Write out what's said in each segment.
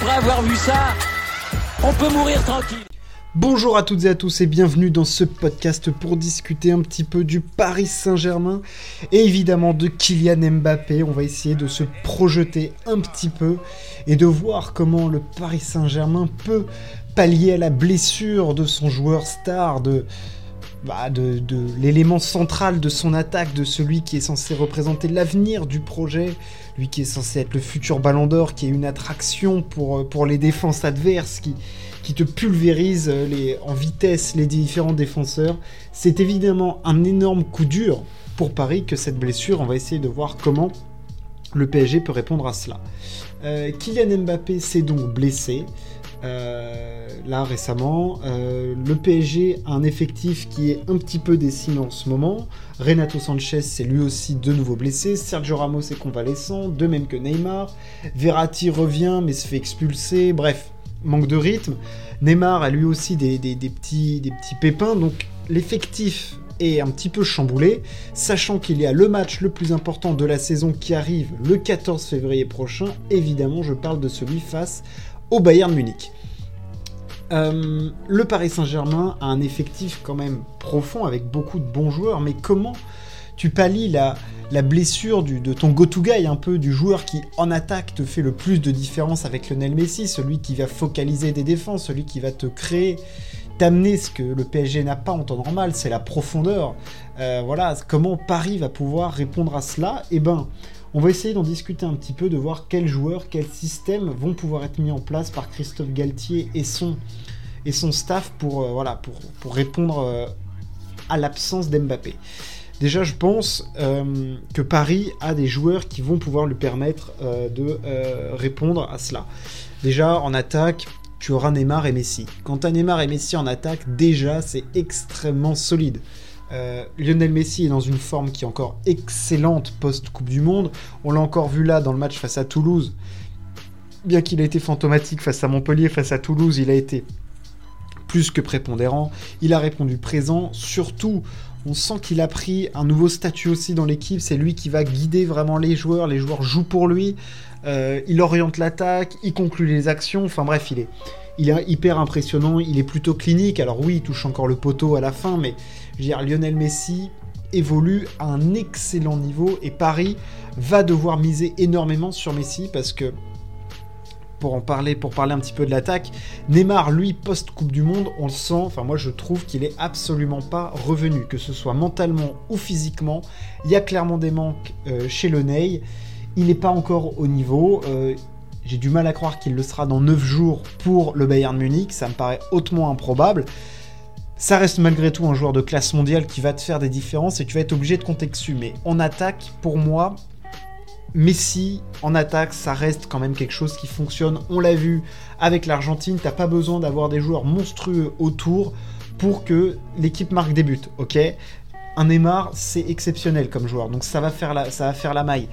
après avoir vu ça, on peut mourir tranquille. Bonjour à toutes et à tous et bienvenue dans ce podcast pour discuter un petit peu du Paris Saint-Germain et évidemment de Kylian Mbappé. On va essayer de se projeter un petit peu et de voir comment le Paris Saint-Germain peut pallier à la blessure de son joueur star, de, bah, de, l'élément central de son attaque, de celui qui est censé représenter l'avenir du projet, lui qui est censé être le futur ballon d'or, qui est une attraction pour, pour les défenses adverses, qui, qui te pulvérise les, en vitesse les différents défenseurs. C'est évidemment un énorme coup dur pour Paris que cette blessure. On va essayer de voir comment le PSG peut répondre à cela. Euh, Kylian Mbappé s'est donc blessé. Euh, là récemment. Euh, le PSG a un effectif qui est un petit peu décimé en ce moment. Renato Sanchez s'est lui aussi de nouveau blessé. Sergio Ramos est convalescent, de même que Neymar. Verratti revient mais se fait expulser. Bref, manque de rythme. Neymar a lui aussi des petits pépins. Donc l'effectif est un petit peu chamboulé, sachant qu'il y a le match le plus important de la saison qui arrive le 14 février prochain. Évidemment, je parle de celui face au Bayern Munich. Euh, le Paris Saint-Germain a un effectif quand même profond avec beaucoup de bons joueurs, mais comment tu pallies la, la blessure de ton go-to guy, un peu du joueur qui en attaque te fait le plus de différence avec Lionel Messi, celui qui va focaliser des défenses, celui qui va te créer, t'amener ce que le PSG n'a pas en temps normal, c'est la profondeur. Euh, voilà, comment Paris va pouvoir répondre à cela? Eh ben, on va essayer d'en discuter un petit peu, de voir quels joueurs, quels systèmes vont pouvoir être mis en place par Christophe Galtier et son, staff pour, euh, répondre euh, à l'absence d'Mbappé. Déjà, je pense que Paris a des joueurs qui vont pouvoir lui permettre de répondre à cela. Déjà, en attaque, tu auras Neymar et Messi. Quand tu Neymar et Messi en attaque, déjà, c'est extrêmement solide. Euh, Lionel Messi est dans une forme qui est encore excellente post-Coupe du Monde. On l'a encore vu là dans le match face à Toulouse. Bien qu'il ait été fantomatique face à Montpellier, face à Toulouse, il a été plus que prépondérant. Il a répondu présent. Surtout, on sent qu'il a pris un nouveau statut aussi dans l'équipe. C'est lui qui va guider vraiment les joueurs. Les joueurs jouent pour lui. Euh, il oriente l'attaque, il conclut les actions. Enfin bref, il est, il est hyper impressionnant. Il est plutôt clinique. Alors oui, il touche encore le poteau à la fin, mais je veux dire, Lionel Messi évolue à un excellent niveau et Paris va devoir miser énormément sur Messi parce que pour en parler, pour parler un petit peu de l'attaque, Neymar, lui, post-Coupe du Monde, on le sent, enfin moi je trouve qu'il est absolument pas revenu, que ce soit mentalement ou physiquement, il y a clairement des manques euh, chez le Ney, il n'est pas encore au niveau, euh, j'ai du mal à croire qu'il le sera dans 9 jours pour le Bayern Munich, ça me paraît hautement improbable, ça reste malgré tout un joueur de classe mondiale qui va te faire des différences et tu vas être obligé de compter dessus. Mais en attaque, pour moi, Messi en attaque, ça reste quand même quelque chose qui fonctionne. On l'a vu avec l'Argentine, t'as pas besoin d'avoir des joueurs monstrueux autour pour que l'équipe marque des buts, ok? Un Neymar, c'est exceptionnel comme joueur, donc ça va faire la, maille.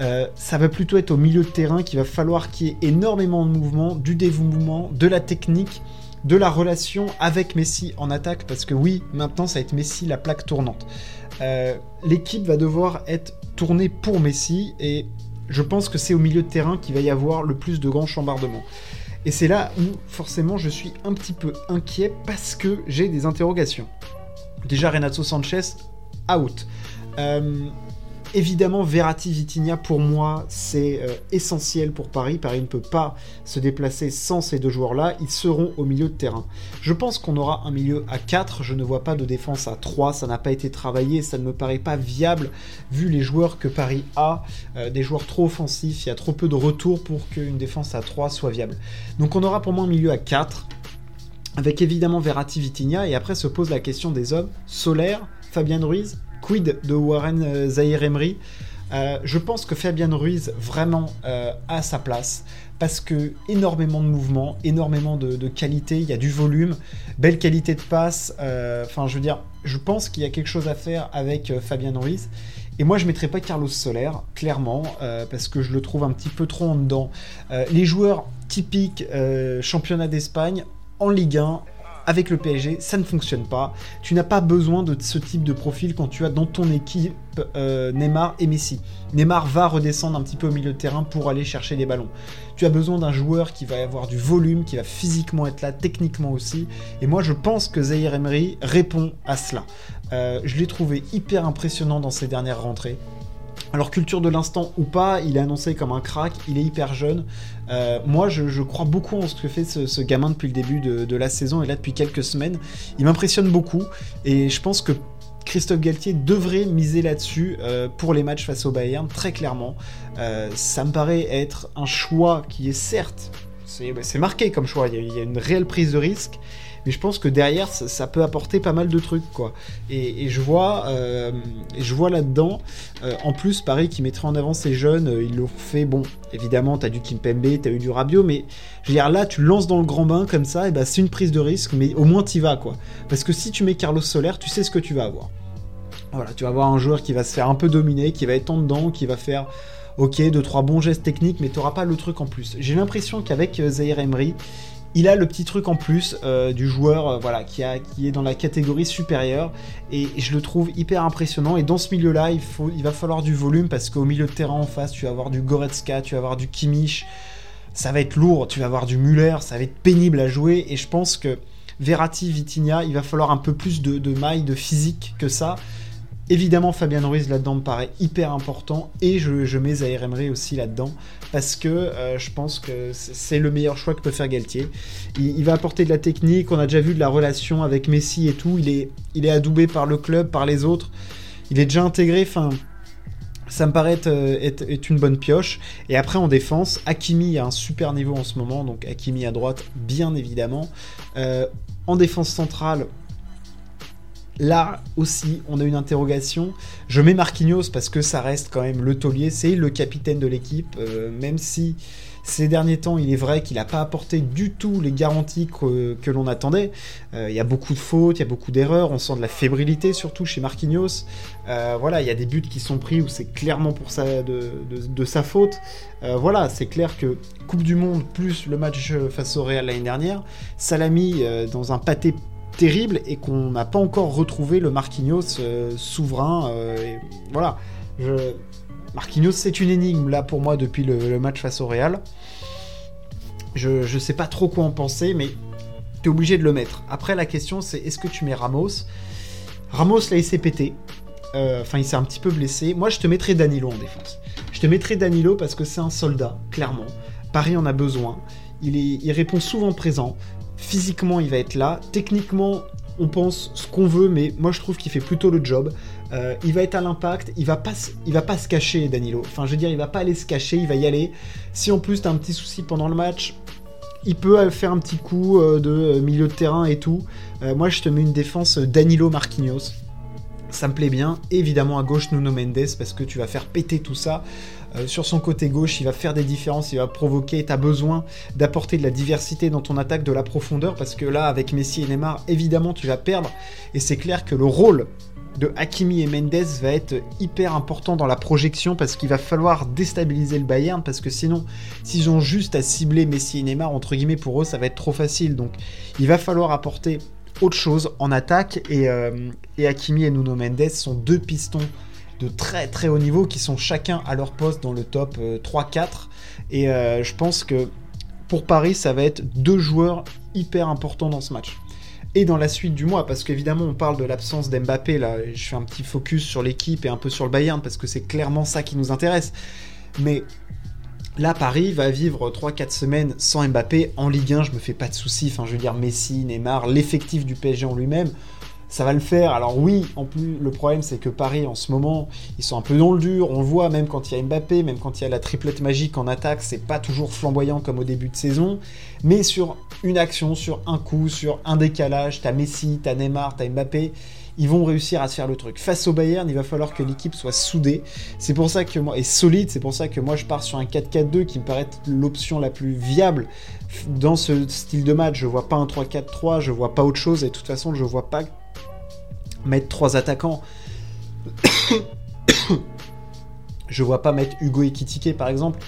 Euh, ça va plutôt être au milieu de terrain qu'il va falloir qu'il y ait énormément de mouvement, du dévouement, de la technique de la relation avec Messi en attaque, parce que oui, maintenant ça va être Messi la plaque tournante. Euh, l'équipe va devoir être tournée pour Messi, et je pense que c'est au milieu de terrain qu'il va y avoir le plus de grands chambardements. Et c'est là où forcément je suis un petit peu inquiet parce que j'ai des interrogations. Déjà Renato Sanchez, out. Euh, Évidemment, Verratti Vitinha, pour moi, c'est euh, essentiel pour Paris. Paris ne peut pas se déplacer sans ces deux joueurs-là. Ils seront au milieu de terrain. Je pense qu'on aura un milieu à 4. Je ne vois pas de défense à 3. Ça n'a pas été travaillé. Ça ne me paraît pas viable vu les joueurs que Paris a. Euh, des joueurs trop offensifs. Il y a trop peu de retours pour qu'une défense à 3 soit viable. Donc on aura pour moi un milieu à 4 avec évidemment Verratti Vitinha, et après se pose la question des hommes, Solaire, Fabien Ruiz, quid de Warren euh, Zahir Emery? Euh, je pense que Fabien Ruiz vraiment euh, a sa place parce que énormément de mouvements, énormément de, qualité, il y a du volume, belle qualité de passe. Enfin, je veux dire, je pense qu'il y a quelque chose à faire avec Fabien Ruiz. Et moi, je mettrais pas Carlos Soler, clairement, parce que je le trouve un petit peu trop en dedans. les joueurs typiques championnat d'Espagne en Ligue 1, avec le PSG, ça ne fonctionne pas. Tu n'as pas besoin de ce type de profil quand tu as dans ton équipe euh, Neymar et Messi. Neymar va redescendre un petit peu au milieu de terrain pour aller chercher des ballons. Tu as besoin d'un joueur qui va avoir du volume, qui va physiquement être là, techniquement aussi. Et moi, je pense que Zahir Emery répond à cela. Euh, je l'ai trouvé hyper impressionnant dans ses dernières rentrées. Alors culture de l'instant ou pas, il est annoncé comme un crack, il est hyper jeune. Euh, moi, je, crois beaucoup en ce que fait ce, gamin depuis le début de, la saison et là depuis quelques semaines. Il m'impressionne beaucoup et je pense que Christophe Galtier devrait miser là-dessus euh, pour les matchs face au Bayern, très clairement. Euh, ça me paraît être un choix qui est certes, c'est marqué comme choix, il y a une réelle prise de risque, mais je pense que derrière ça, peut apporter pas mal de trucs quoi. Et, je vois, euh, je vois là-dedans, euh, en plus Paris qui mettrait en avant ces jeunes, euh, ils l'ont fait. Bon, évidemment t'as du Kimpembe, t'as eu du Rabiot, mais là tu lances dans le grand bain comme ça, et ben c'est une prise de risque, mais au moins t'y vas quoi. Parce que si tu mets Carlos Soler, tu sais ce que tu vas avoir. Voilà, tu vas avoir un joueur qui va se faire un peu dominer, qui va être en dedans, qui va faire ok, deux trois bons gestes techniques, mais t'auras pas le truc en plus. J'ai l'impression qu'avec Zaire Emery, il a le petit truc en plus euh, du joueur euh, voilà, qui, a, qui est dans la catégorie supérieure et, je le trouve hyper impressionnant. Et dans ce milieu-là, il, faut, il va falloir du volume parce qu'au milieu de terrain en face, tu vas avoir du Goretzka, tu vas avoir du Kimmich. Ça va être lourd, tu vas avoir du Muller, ça va être pénible à jouer. Et je pense que Verratti, Vitinha, il va falloir un peu plus de, de maille, de physique que ça. Évidemment, Fabien Ruiz là-dedans me paraît hyper important et je, mets Zaire Emery aussi là-dedans parce que euh, je pense que c'est le meilleur choix que peut faire Galtier. Il, va apporter de la technique, on a déjà vu de la relation avec Messi et tout, il est, adoubé par le club, par les autres, il est déjà intégré, enfin ça me paraît être, une bonne pioche. Et après en défense, Hakimi a un super niveau en ce moment, donc Hakimi à droite, bien évidemment. Euh, en défense centrale, Là aussi, on a une interrogation. Je mets Marquinhos parce que ça reste quand même le taulier, c'est le capitaine de l'équipe, euh, même si ces derniers temps, il est vrai qu'il n'a pas apporté du tout les garanties que, l'on attendait. Euh, il y a beaucoup de fautes, il y a beaucoup d'erreurs, on sent de la fébrilité surtout chez Marquinhos. Euh, voilà, il y a des buts qui sont pris où c'est clairement pour de, sa faute. voilà, c'est clair que Coupe du Monde plus le match face au Real l'année dernière, ça l'a mis dans un pâté terrible et qu'on n'a pas encore retrouvé le Marquinhos euh, souverain. Euh, voilà. Marquinhos, c'est une énigme là pour moi depuis le, match face au Real. Je, je sais pas trop quoi en penser, mais tu es obligé de le mettre. Après, la question c'est est-ce que tu mets Ramos? Ramos l'a laissé péter. Euh, enfin, il s'est un petit peu blessé. Moi, je te mettrais Danilo en défense. Je te mettrais Danilo parce que c'est un soldat, clairement. Paris en a besoin. Il, est, il répond souvent présent. Physiquement, il va être là. Techniquement, on pense ce qu'on veut, mais moi je trouve qu'il fait plutôt le job. Euh, il va être à l'impact, il va pas, il va pas se cacher, Danilo. Enfin, je veux dire, il va pas aller se cacher, il va y aller. Si en plus t'as un petit souci pendant le match, il peut faire un petit coup euh, de euh, milieu de terrain et tout. moi, je te mets une défense Danilo Marquinhos. Ça me plaît bien. Évidemment, à gauche, Nuno Mendes, parce que tu vas faire péter tout ça. Euh, sur son côté gauche, il va faire des différences, il va provoquer, tu as besoin d'apporter de la diversité dans ton attaque, de la profondeur, parce que là, avec Messi et Neymar, évidemment, tu vas perdre, et c'est clair que le rôle de Hakimi et Mendes va être hyper important dans la projection parce qu'il va falloir déstabiliser le Bayern parce que sinon, s'ils ont juste à cibler Messi et Neymar, entre guillemets, pour eux, ça va être trop facile. Donc, il va falloir apporter autre chose en attaque et, euh, et Hakimi et Nuno Mendes sont deux pistons de très très haut niveau qui sont chacun à leur poste dans le top 3-4. Euh, Et euh, je pense que pour Paris, ça va être deux joueurs hyper importants dans ce match. Et dans la suite du mois, parce qu'évidemment on parle de l'absence d'Mbappé, là je fais un petit focus sur l'équipe et un peu sur le Bayern, parce que c'est clairement ça qui nous intéresse. Mais là, Paris va vivre 3-4 semaines sans Mbappé. En Ligue 1, je me fais pas de soucis. Enfin, je veux dire, Messi, Neymar, l'effectif du PSG en lui-même ça va le faire. Alors oui, en plus, le problème c'est que Paris en ce moment, ils sont un peu dans le dur. On le voit même quand il y a Mbappé, même quand il y a la triplette magique en attaque, c'est pas toujours flamboyant comme au début de saison. Mais sur une action, sur un coup, sur un décalage, t'as Messi, t'as Neymar, t'as Mbappé. Ils vont réussir à se faire le truc. Face au Bayern, il va falloir que l'équipe soit soudée. C'est pour ça que moi, et solide, c'est pour ça que moi je pars sur un 4-4-2 qui me paraît l'option la plus viable dans ce style de match. Je vois pas un 3-4-3, je vois pas autre chose, et de toute façon, je vois pas mettre trois attaquants. je vois pas mettre Hugo Ekitike par exemple,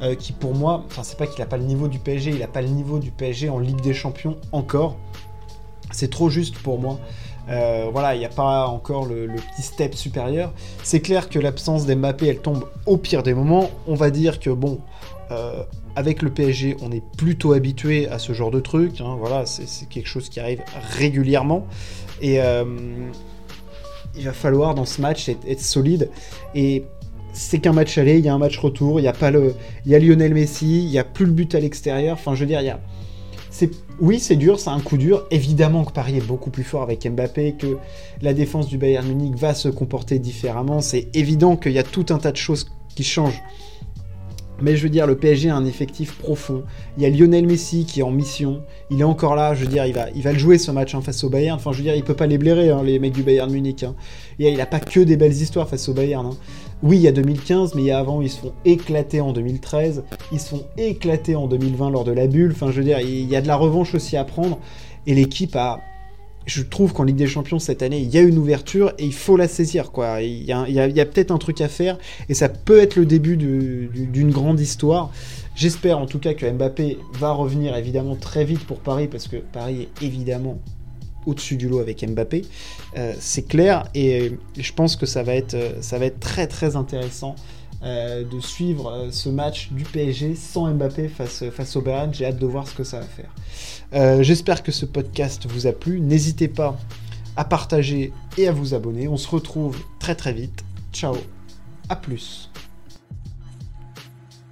euh, qui pour moi, enfin c'est pas qu'il a pas le niveau du PSG, il a pas le niveau du PSG en Ligue des Champions encore. c'est trop juste pour moi. Euh, voilà, il n'y a pas encore le, petit step supérieur. C'est clair que l'absence d'Mbappé, elle tombe au pire des moments. On va dire que bon, euh, avec le PSG, on est plutôt habitué à ce genre de truc. Hein. voilà, c'est quelque chose qui arrive régulièrement. Et euh, il va falloir dans ce match être, solide. Et c'est qu'un match aller, il y a un match retour, il y a pas le, il y a Lionel Messi, il y a plus le but à l'extérieur. Enfin, je veux dire, il y a oui, c'est dur, c'est un coup dur. Évidemment que Paris est beaucoup plus fort avec Mbappé, que la défense du Bayern Munich va se comporter différemment. C'est évident qu'il y a tout un tas de choses qui changent. Mais je veux dire, le PSG a un effectif profond. Il y a Lionel Messi qui est en mission. Il est encore là. Je veux dire, il va, il va le jouer ce match hein, face au Bayern. Enfin, je veux dire, il peut pas les blairer, hein, les mecs du Bayern Munich. Hein. il n'a pas que des belles histoires face au Bayern. Oui, il y a 2015, mais il y a avant, ils se font éclater en 2013. Ils se font éclater en 2020 lors de la bulle. Enfin, je veux dire, il y a de la revanche aussi à prendre. Et l'équipe a, je trouve qu'en Ligue des Champions cette année, il y a une ouverture et il faut la saisir. Quoi. Il y a, peut-être un truc à faire et ça peut être le début d'une grande histoire. J'espère en tout cas que Mbappé va revenir évidemment très vite pour Paris parce que Paris est évidemment au-dessus du lot avec Mbappé. Euh, c'est clair et je pense que ça va être, ça va être très très intéressant euh, de suivre euh, ce match du PSG sans Mbappé face, au Bayern. J'ai hâte de voir ce que ça va faire. Euh, j'espère que ce podcast vous a plu. N'hésitez pas à partager et à vous abonner. On se retrouve très très vite. Ciao, à plus.